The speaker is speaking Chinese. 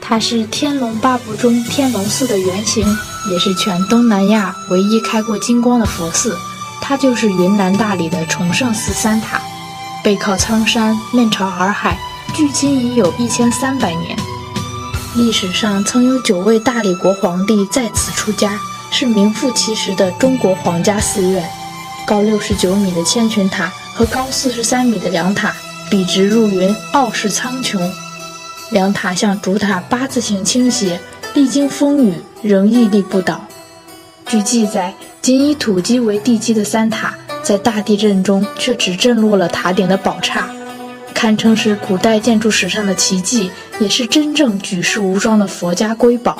它是《天龙八部》中天龙寺的原型，也是全东南亚唯一开过金光的佛寺。它就是云南大理的崇圣寺三塔，背靠苍山，面朝洱海，距今已有一千三百年。历史上曾有九位大理国皇帝在此出家，是名副其实的中国皇家寺院。高六十九米的千群塔和高四十三米的梁塔，笔直入云，傲视苍穹。两塔向主塔八字形倾斜，历经风雨仍屹立不倒。据记载，仅以土基为地基的三塔，在大地震中却只震落了塔顶的宝刹，堪称是古代建筑史上的奇迹，也是真正举世无双的佛家瑰宝。